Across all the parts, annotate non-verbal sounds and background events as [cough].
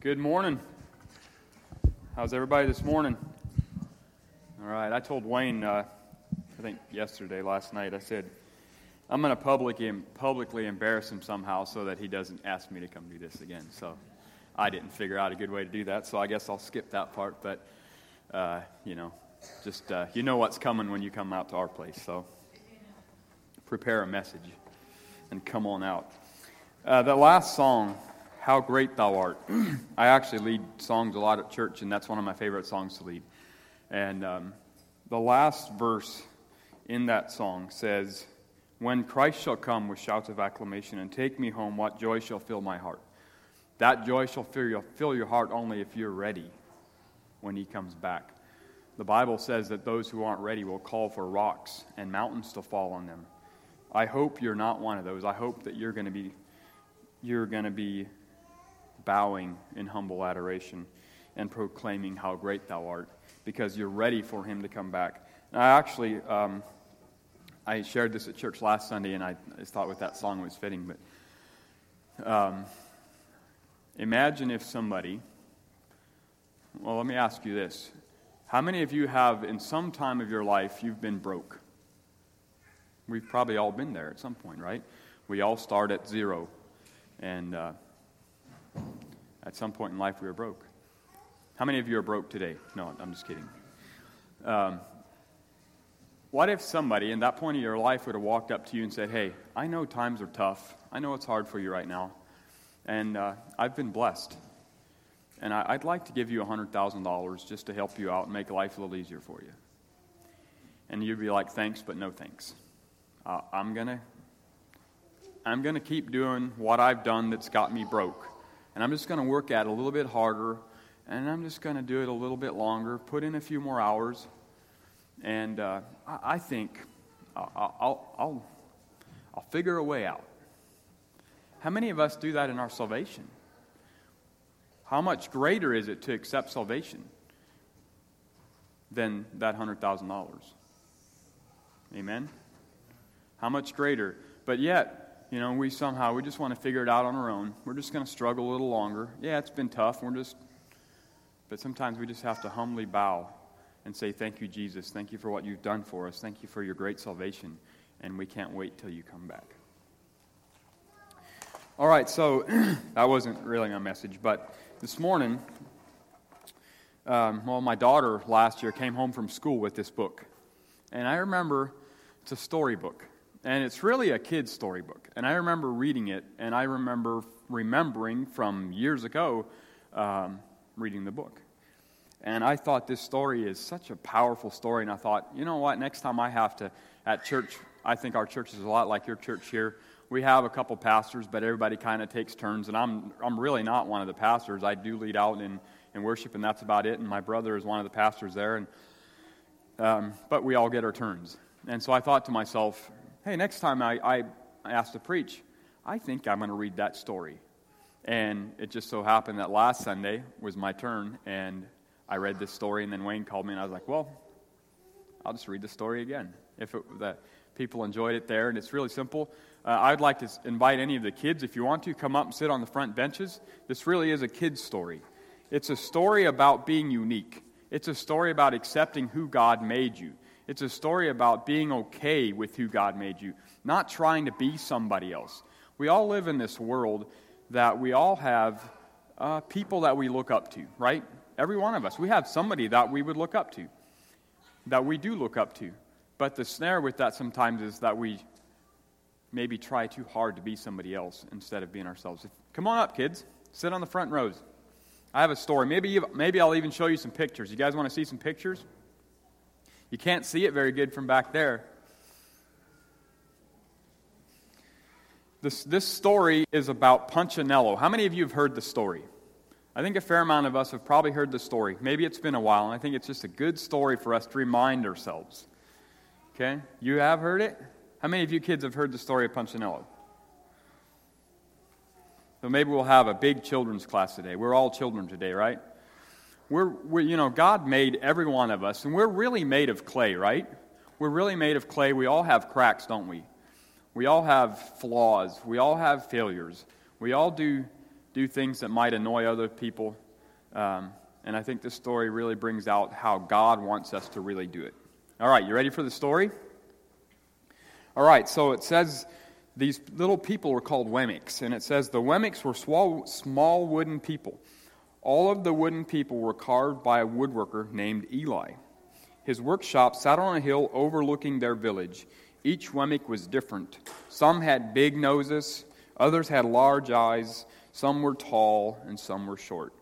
Good morning. How's everybody this morning? All right. I told Wayne, uh, I think yesterday, last night, I said, I'm going to publicly, publicly embarrass him somehow so that he doesn't ask me to come do this again. So I didn't figure out a good way to do that, so I guess I'll skip that part. But, uh, you know, just, uh, you know what's coming when you come out to our place. So prepare a message and come on out. Uh, the last song, How Great Thou Art, [clears throat] I actually lead songs a lot at church, and that's one of my favorite songs to lead. And um, the last verse in that song says, When Christ shall come with shouts of acclamation and take me home, what joy shall fill my heart? That joy shall fill your, fill your heart only if you're ready when he comes back. The Bible says that those who aren't ready will call for rocks and mountains to fall on them. I hope you're not one of those. I hope that you're going to be you're going to be bowing in humble adoration and proclaiming how great thou art because you're ready for him to come back. And I actually um, I shared this at church last Sunday, and I, thought with that song was fitting. But um, imagine if somebody. Well, let me ask you this: How many of you have, in some time of your life, you've been broke? We've probably all been there at some point, right? We all start at zero, and uh, at some point in life, we were broke. How many of you are broke today? No, I'm just kidding. Um, what if somebody in that point of your life would have walked up to you and said, Hey, I know times are tough. I know it's hard for you right now. And uh, I've been blessed. And I, would like to give you $100,000 just to help you out and make life a little easier for you. And you'd be like, Thanks, but no thanks. Uh, I'm going to. I'm going to keep doing what I've done that's got me broke. And I'm just going to work at it a little bit harder. And I'm just going to do it a little bit longer, put in a few more hours, and uh, I, I, think I'll, I'll, I'll, I'll figure a way out. How many of us do that in our salvation? How much greater is it to accept salvation than that $100,000? Amen? How much greater? But yet, you know, we somehow, we just want to figure it out on our own. We're just going to struggle a little longer. Yeah, it's been tough. We're just, but sometimes we just have to humbly bow and say, Thank you, Jesus. Thank you for what you've done for us. Thank you for your great salvation. And we can't wait till you come back. All right, so [clears throat] that wasn't really my message, but this morning, um, well, my daughter last year came home from school with this book. And I remember it's a storybook. And it's really a kid's storybook. And I remember reading it, and I remember remembering from years ago um, reading the book. And I thought this story is such a powerful story. And I thought, you know what, next time I have to, at church, I think our church is a lot like your church here. We have a couple pastors, but everybody kind of takes turns. And I'm, I'm really not one of the pastors. I do lead out in, in worship, and that's about it. And my brother is one of the pastors there. And, um, but we all get our turns. And so I thought to myself, hey, next time I, I, I to preach, I think I'm going to read that story. And it just so happened that last Sunday was my turn, and I read this story, and then Wayne called me, and I was like, well, I'll just read the story again. If it, the people enjoyed it there, and it's really simple. Uh, I'd like to invite any of the kids, if you want to, come up and sit on the front benches. This really is a kid's story. It's a story about being unique. It's a story about accepting who God made you. It's a story about being okay with who God made you, not trying to be somebody else. We all live in this world that we all have uh, people that we look up to, right? Every one of us. We have somebody that we would look up to, that we do look up to. But the snare with that sometimes is that we maybe try too hard to be somebody else instead of being ourselves. Come on up, kids. Sit on the front rows. I have a story. Maybe, maybe I'll even show you some pictures. You guys want to see some pictures? You can't see it very good from back there. This, this story is about Punchinello. How many of you have heard the story? I think a fair amount of us have probably heard the story. Maybe it's been a while, and I think it's just a good story for us to remind ourselves. Okay? You have heard it? How many of you kids have heard the story of Punchinello? So maybe we'll have a big children's class today. We're all children today, right? We're, we're, you know, God made every one of us, and we're really made of clay, right? We're really made of clay. We all have cracks, don't we? We all have flaws. We all have failures. We all do do things that might annoy other people. Um, and I think this story really brings out how God wants us to really do it. All right, you ready for the story? All right, so it says these little people were called Wemmicks, and it says the Wemmicks were small, small wooden people. All of the wooden people were carved by a woodworker named Eli. His workshop sat on a hill overlooking their village. Each Wemmick was different. Some had big noses, others had large eyes, some were tall, and some were short.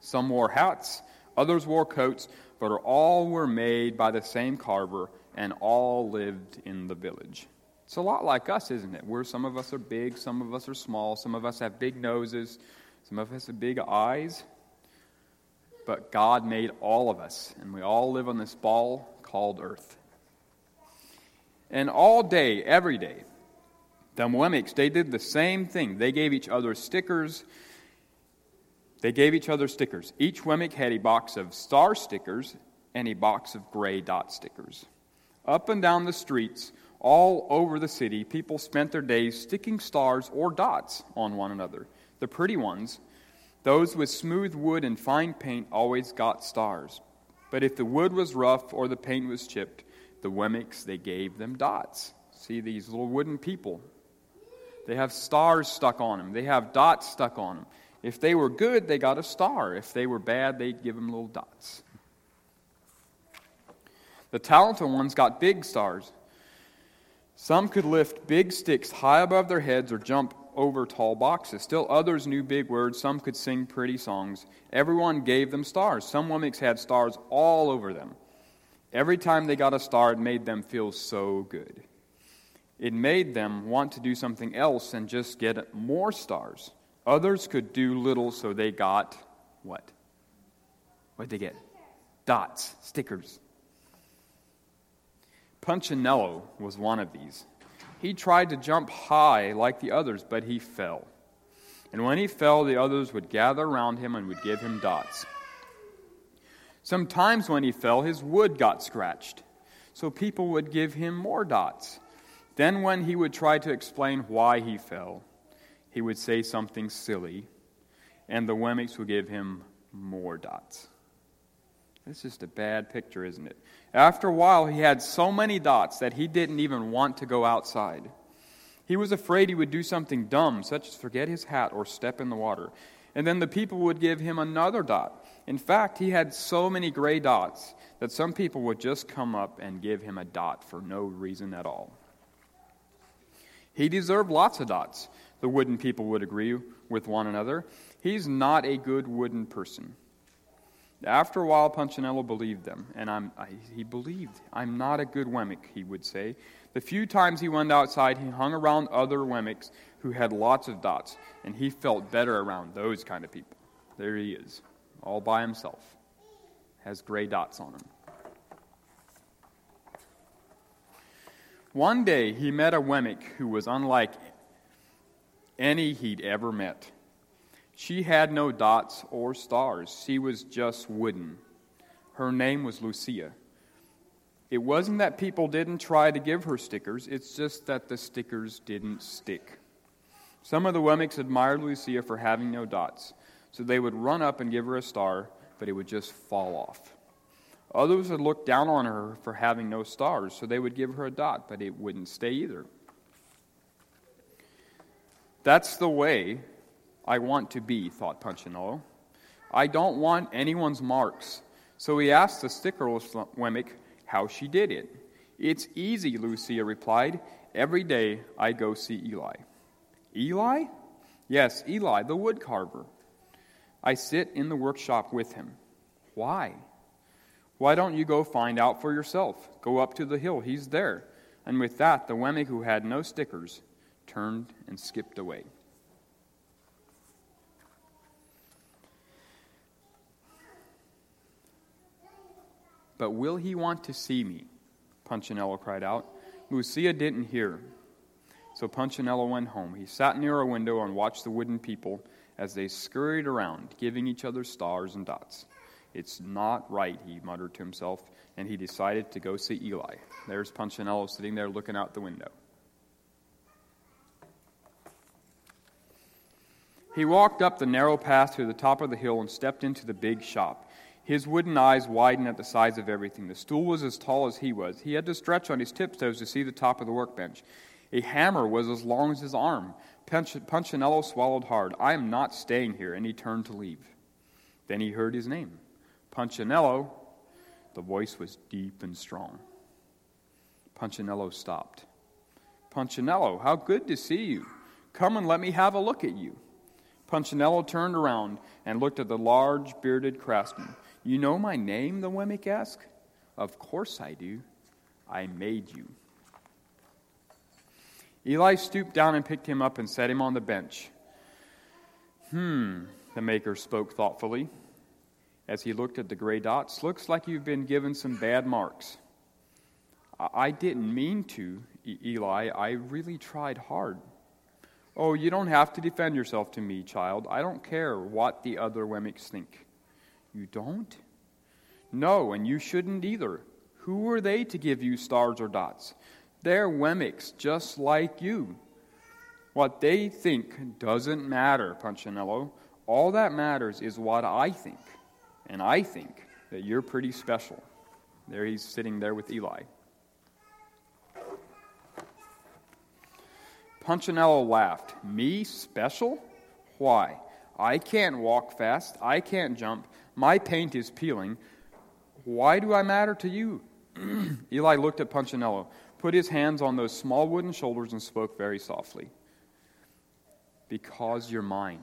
Some wore hats, others wore coats, but all were made by the same carver, and all lived in the village. It's a lot like us, isn't it? Where some of us are big, some of us are small, some of us have big noses, some of us have big eyes. But God made all of us, and we all live on this ball called earth. And all day, every day, the Wemmicks, they did the same thing. They gave each other stickers. They gave each other stickers. Each Wemmick had a box of star stickers and a box of gray dot stickers. Up and down the streets, all over the city, people spent their days sticking stars or dots on one another. The pretty ones, those with smooth wood and fine paint, always got stars. But if the wood was rough or the paint was chipped, the Wemmicks, they gave them dots. See these little wooden people. They have stars stuck on them, they have dots stuck on them. If they were good, they got a star. If they were bad, they'd give them little dots. The talented ones got big stars. Some could lift big sticks high above their heads or jump over tall boxes. Still others knew big words. Some could sing pretty songs. Everyone gave them stars. Some Wemmicks had stars all over them. Every time they got a star, it made them feel so good. It made them want to do something else and just get more stars. Others could do little, so they got what? What'd they get? Dots, stickers. Punchinello was one of these. He tried to jump high like the others, but he fell. And when he fell, the others would gather around him and would give him dots. Sometimes when he fell, his wood got scratched, so people would give him more dots. Then, when he would try to explain why he fell, he would say something silly, and the Wemmicks would give him more dots. It's just a bad picture, isn't it? After a while, he had so many dots that he didn't even want to go outside. He was afraid he would do something dumb, such as forget his hat or step in the water. And then the people would give him another dot. In fact, he had so many gray dots that some people would just come up and give him a dot for no reason at all. He deserved lots of dots, the wooden people would agree with one another. He's not a good wooden person. After a while, Punchinello believed them, and I, he believed. I'm not a good Wemmick, he would say. The few times he went outside, he hung around other Wemmicks who had lots of dots, and he felt better around those kind of people. There he is, all by himself, has gray dots on him. One day, he met a Wemmick who was unlike any he'd ever met. She had no dots or stars, she was just wooden. Her name was Lucia. It wasn't that people didn't try to give her stickers, it's just that the stickers didn't stick. Some of the Wemmicks admired Lucia for having no dots, so they would run up and give her a star, but it would just fall off. Others would look down on her for having no stars, so they would give her a dot, but it wouldn't stay either. That's the way I want to be, thought Punchinello. I don't want anyone's marks. So he asked the stickerless Wemmick how she did it. It's easy, Lucia replied. Every day I go see Eli. Eli? Yes, Eli, the wood carver. I sit in the workshop with him. Why? Why don't you go find out for yourself? Go up to the hill, he's there. And with that, the Wemmick who had no stickers turned and skipped away. But will he want to see me? Punchinello cried out. Lucia didn't hear. So Punchinello went home. He sat near a window and watched the wooden people as they scurried around, giving each other stars and dots. It's not right, he muttered to himself, and he decided to go see Eli. There's Punchinello sitting there looking out the window. He walked up the narrow path to the top of the hill and stepped into the big shop. His wooden eyes widened at the size of everything. The stool was as tall as he was. He had to stretch on his tiptoes to see the top of the workbench. A hammer was as long as his arm. Punchinello swallowed hard. I am not staying here, and he turned to leave. Then he heard his name. Punchinello. The voice was deep and strong. Punchinello stopped. Punchinello, how good to see you. Come and let me have a look at you. Punchinello turned around and looked at the large bearded craftsman. You know my name? the Wemmick asked. Of course I do. I made you. Eli stooped down and picked him up and set him on the bench. Hmm, the maker spoke thoughtfully as he looked at the gray dots. Looks like you've been given some bad marks. I didn't mean to, Eli. I really tried hard. Oh, you don't have to defend yourself to me, child. I don't care what the other Wemmicks think. You don't? No, and you shouldn't either. Who are they to give you stars or dots? They're Wemmicks, just like you. What they think doesn't matter, Punchinello. All that matters is what I think. And I think that you're pretty special. There he's sitting there with Eli. Punchinello laughed. Me special? Why? I can't walk fast. I can't jump. My paint is peeling. Why do I matter to you? [clears throat] Eli looked at Punchinello, put his hands on those small wooden shoulders, and spoke very softly. Because you're mine.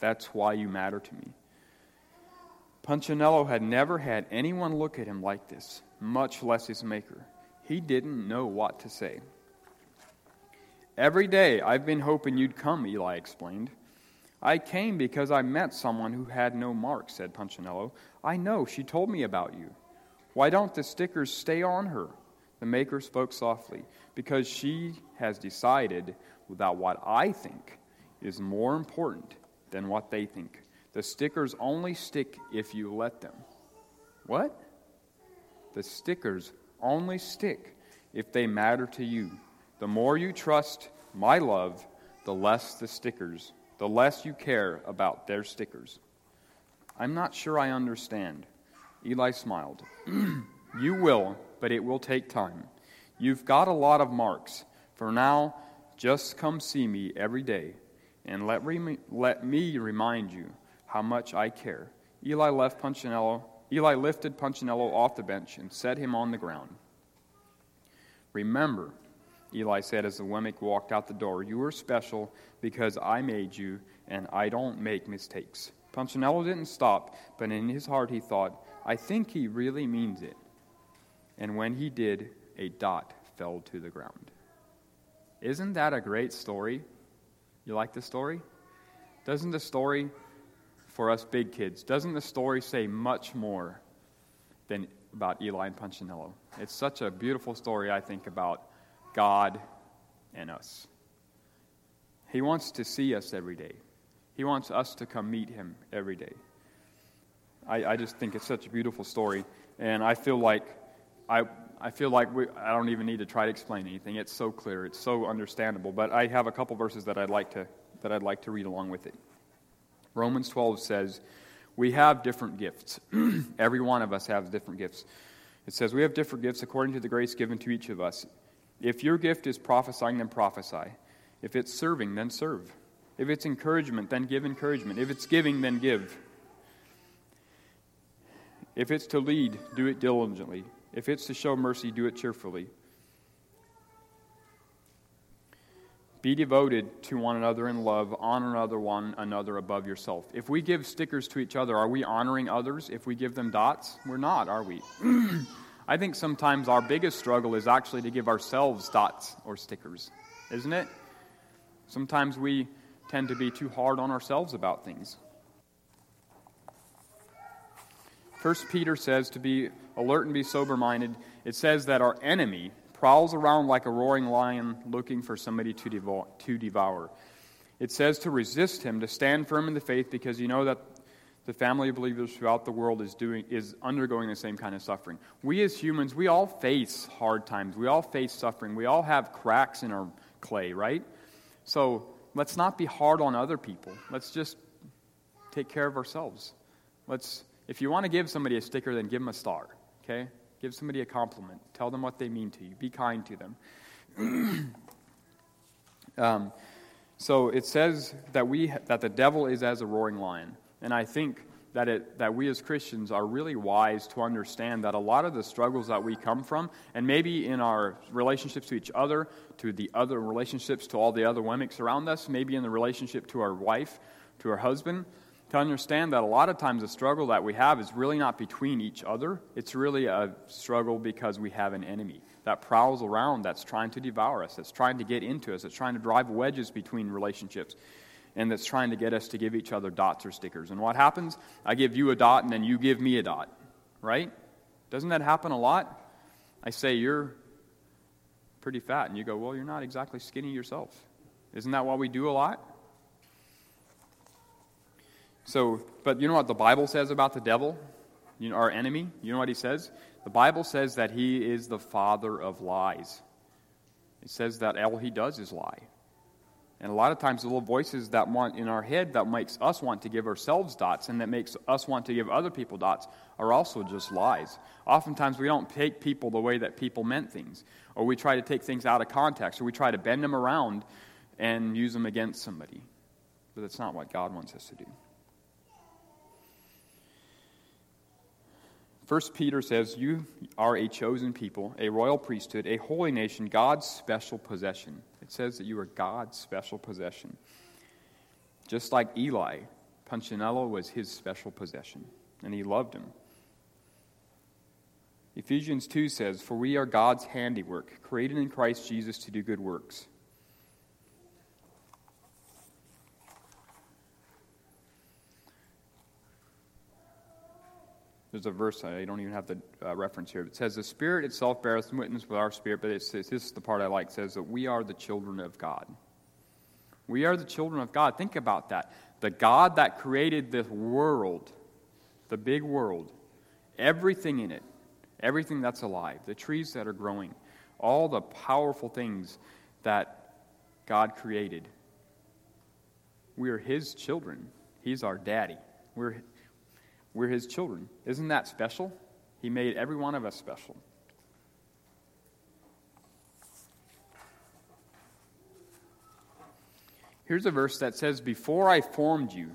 That's why you matter to me. Punchinello had never had anyone look at him like this, much less his maker. He didn't know what to say. Every day I've been hoping you'd come, Eli explained. I came because I met someone who had no mark, said Punchinello. I know, she told me about you. Why don't the stickers stay on her? The maker spoke softly. Because she has decided that what I think is more important than what they think. The stickers only stick if you let them. What? The stickers only stick if they matter to you. The more you trust my love, the less the stickers the less you care about their stickers. I'm not sure I understand. Eli smiled. [clears throat] you will, but it will take time. You've got a lot of marks. For now, just come see me every day and let, re- let me remind you how much I care. Eli left Punchinello. Eli lifted Punchinello off the bench and set him on the ground. Remember, Eli said as the Wemmick walked out the door, You are special because I made you, and I don't make mistakes. Punchinello didn't stop, but in his heart he thought, I think he really means it. And when he did, a dot fell to the ground. Isn't that a great story? You like the story? Doesn't the story, for us big kids, doesn't the story say much more than about Eli and Punchinello? It's such a beautiful story, I think, about God and us. He wants to see us every day. He wants us to come meet him every day. I, I just think it's such a beautiful story, and I feel like I, I feel like we, I don't even need to try to explain anything. It's so clear, it's so understandable. But I have a couple verses that I'd like to that I'd like to read along with it. Romans 12 says, "We have different gifts. [clears throat] Every one of us has different gifts." It says, "We have different gifts according to the grace given to each of us. If your gift is prophesying, then prophesy. If it's serving, then serve. If it's encouragement, then give encouragement. If it's giving, then give. If it's to lead, do it diligently. If it's to show mercy, do it cheerfully. Be devoted to one another in love. Honor another one another above yourself. If we give stickers to each other, are we honoring others? If we give them dots, we're not, are we? [clears throat] I think sometimes our biggest struggle is actually to give ourselves dots or stickers, isn't it? Sometimes we tend to be too hard on ourselves about things. First Peter says to be alert and be sober minded. It says that our enemy prowls around like a roaring lion looking for somebody to, devour, to devour. It says to resist him, to stand firm in the faith, because you know that the family of believers throughout the world is doing is undergoing the same kind of suffering. We as humans, we all face hard times. We all face suffering. We all have cracks in our clay, right? So let's not be hard on other people. Let's just take care of ourselves. Let's, if you want to give somebody a sticker, then give them a star, okay? Give somebody a compliment. Tell them what they mean to you. Be kind to them. [clears throat] um, so it says that, we, that the devil is as a roaring lion. And I think that, it, that we as Christians are really wise to understand that a lot of the struggles that we come from, and maybe in our relationships to each other, to the other relationships to all the other women around us, maybe in the relationship to our wife, to our husband, to understand that a lot of times the struggle that we have is really not between each other. It's really a struggle because we have an enemy that prowls around that's trying to devour us, that's trying to get into us, that's trying to drive wedges between relationships, and that's trying to get us to give each other dots or stickers. And what happens? I give you a dot and then you give me a dot, right? Doesn't that happen a lot? I say, You're pretty fat. And you go, Well, you're not exactly skinny yourself. Isn't that what we do a lot? So, but you know what the Bible says about the devil, you know, our enemy? You know what he says? The Bible says that he is the father of lies. It says that all he does is lie. And a lot of times, the little voices that want in our head that makes us want to give ourselves dots and that makes us want to give other people dots are also just lies. Oftentimes, we don't take people the way that people meant things, or we try to take things out of context, or we try to bend them around and use them against somebody. But that's not what God wants us to do. First Peter says, You are a chosen people, a royal priesthood, a holy nation, God's special possession. It says that you are God's special possession. Just like Eli, Punchinello was his special possession, and he loved him. Ephesians 2 says, For we are God's handiwork, created in Christ Jesus to do good works There's a verse, I don't even have the uh, reference here. It says, The Spirit itself beareth witness with our spirit, but it says, this is the part I like, says that we are the children of God. We are the children of God. Think about that. The God that created this world, the big world, everything in it, everything that's alive, the trees that are growing, all the powerful things that God created. We are His children. He's our daddy. We're we're his children. Isn't that special? He made every one of us special. Here's a verse that says, Before I formed you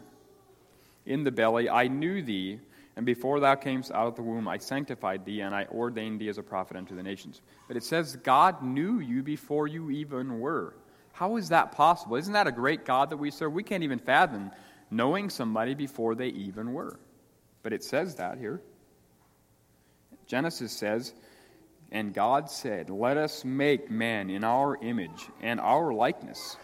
in the belly, I knew thee, and before thou camest out of the womb, I sanctified thee, and I ordained thee as a prophet unto the nations. But it says, God knew you before you even were. How is that possible? Isn't that a great God that we serve? We can't even fathom knowing somebody before they even were. But it says that here. Genesis says, And God said, Let us make man in our image and our likeness.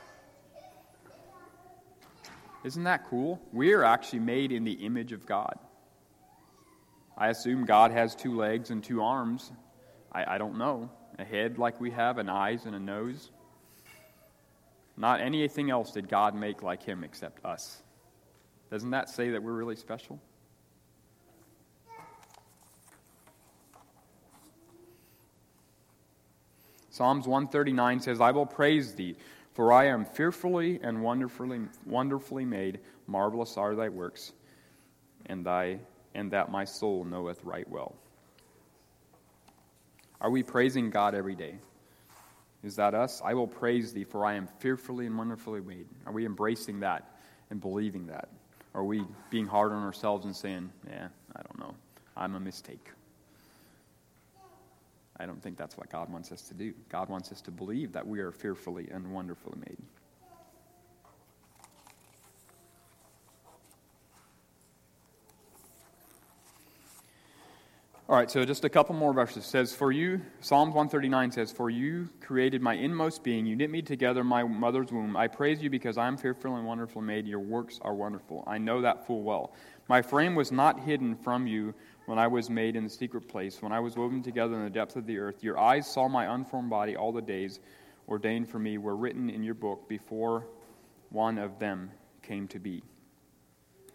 Isn't that cool? We are actually made in the image of God. I assume God has two legs and two arms. I, I don't know. A head like we have, and eyes and a nose. Not anything else did God make like him except us. Doesn't that say that we're really special? Psalms 139 says, I will praise thee, for I am fearfully and wonderfully, wonderfully made. Marvelous are thy works, and, thy, and that my soul knoweth right well. Are we praising God every day? Is that us? I will praise thee, for I am fearfully and wonderfully made. Are we embracing that and believing that? Are we being hard on ourselves and saying, yeah, I don't know, I'm a mistake? I don't think that's what God wants us to do. God wants us to believe that we are fearfully and wonderfully made. All right, so just a couple more verses. It says, For you, Psalms 139 says, For you created my inmost being. You knit me together in my mother's womb. I praise you because I am fearfully and wonderfully made. Your works are wonderful. I know that full well. My frame was not hidden from you when I was made in the secret place, when I was woven together in the depths of the earth. Your eyes saw my unformed body. All the days ordained for me were written in your book before one of them came to be.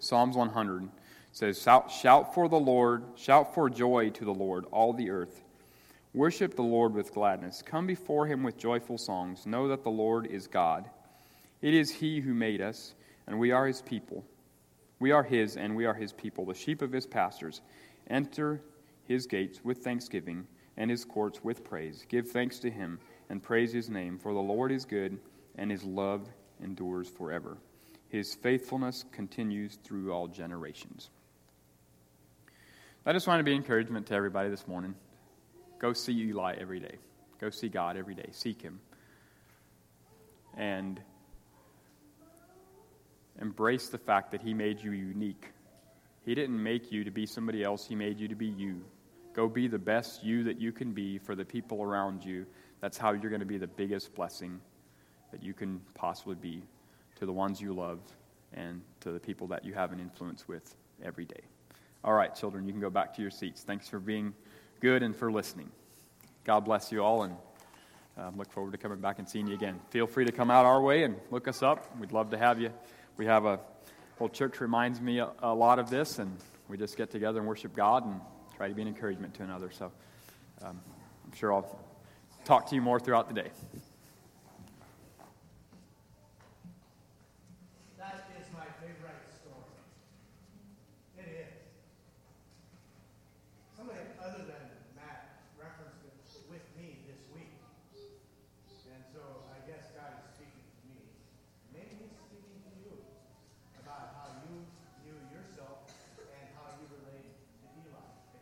Psalms 100 says, shout, shout for the Lord, shout for joy to the Lord, all the earth. Worship the Lord with gladness. Come before him with joyful songs. Know that the Lord is God. It is He who made us, and we are His people. We are His, and we are His people, the sheep of His pastures. Enter His gates with thanksgiving, and His courts with praise. Give thanks to Him, and praise His name, for the Lord is good, and His love endures forever. His faithfulness continues through all generations. I just want to be encouragement to everybody this morning. Go see Eli every day. Go see God every day. Seek Him. And embrace the fact that He made you unique. He didn't make you to be somebody else, He made you to be you. Go be the best you that you can be for the people around you. That's how you're going to be the biggest blessing that you can possibly be to the ones you love and to the people that you have an influence with every day. All right, children, you can go back to your seats. Thanks for being good and for listening. God bless you all, and um, look forward to coming back and seeing you again. Feel free to come out our way and look us up. We'd love to have you. We have a whole church reminds me a, a lot of this, and we just get together and worship God and try to be an encouragement to another. So um, I'm sure I'll talk to you more throughout the day.